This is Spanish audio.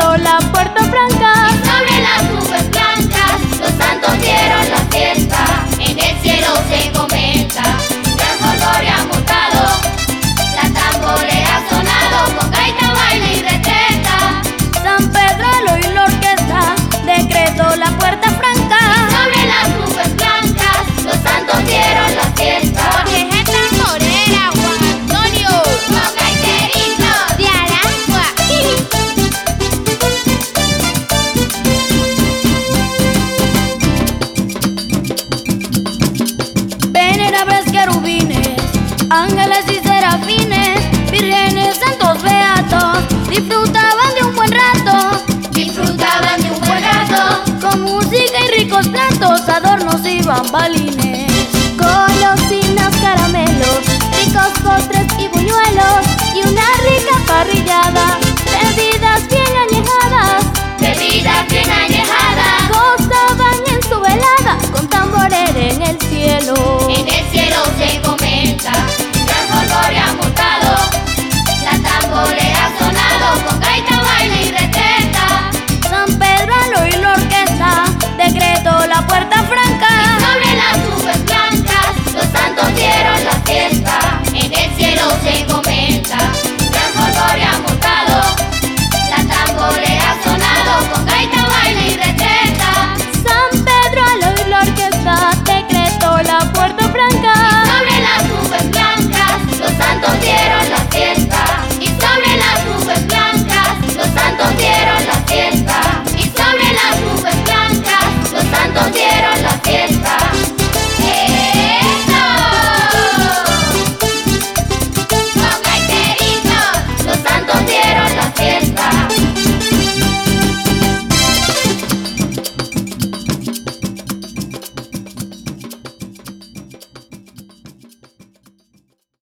la puerta adornos y bambalines. Golosinas, caramelos, ricos postres y buñuelos y una rica parrillada.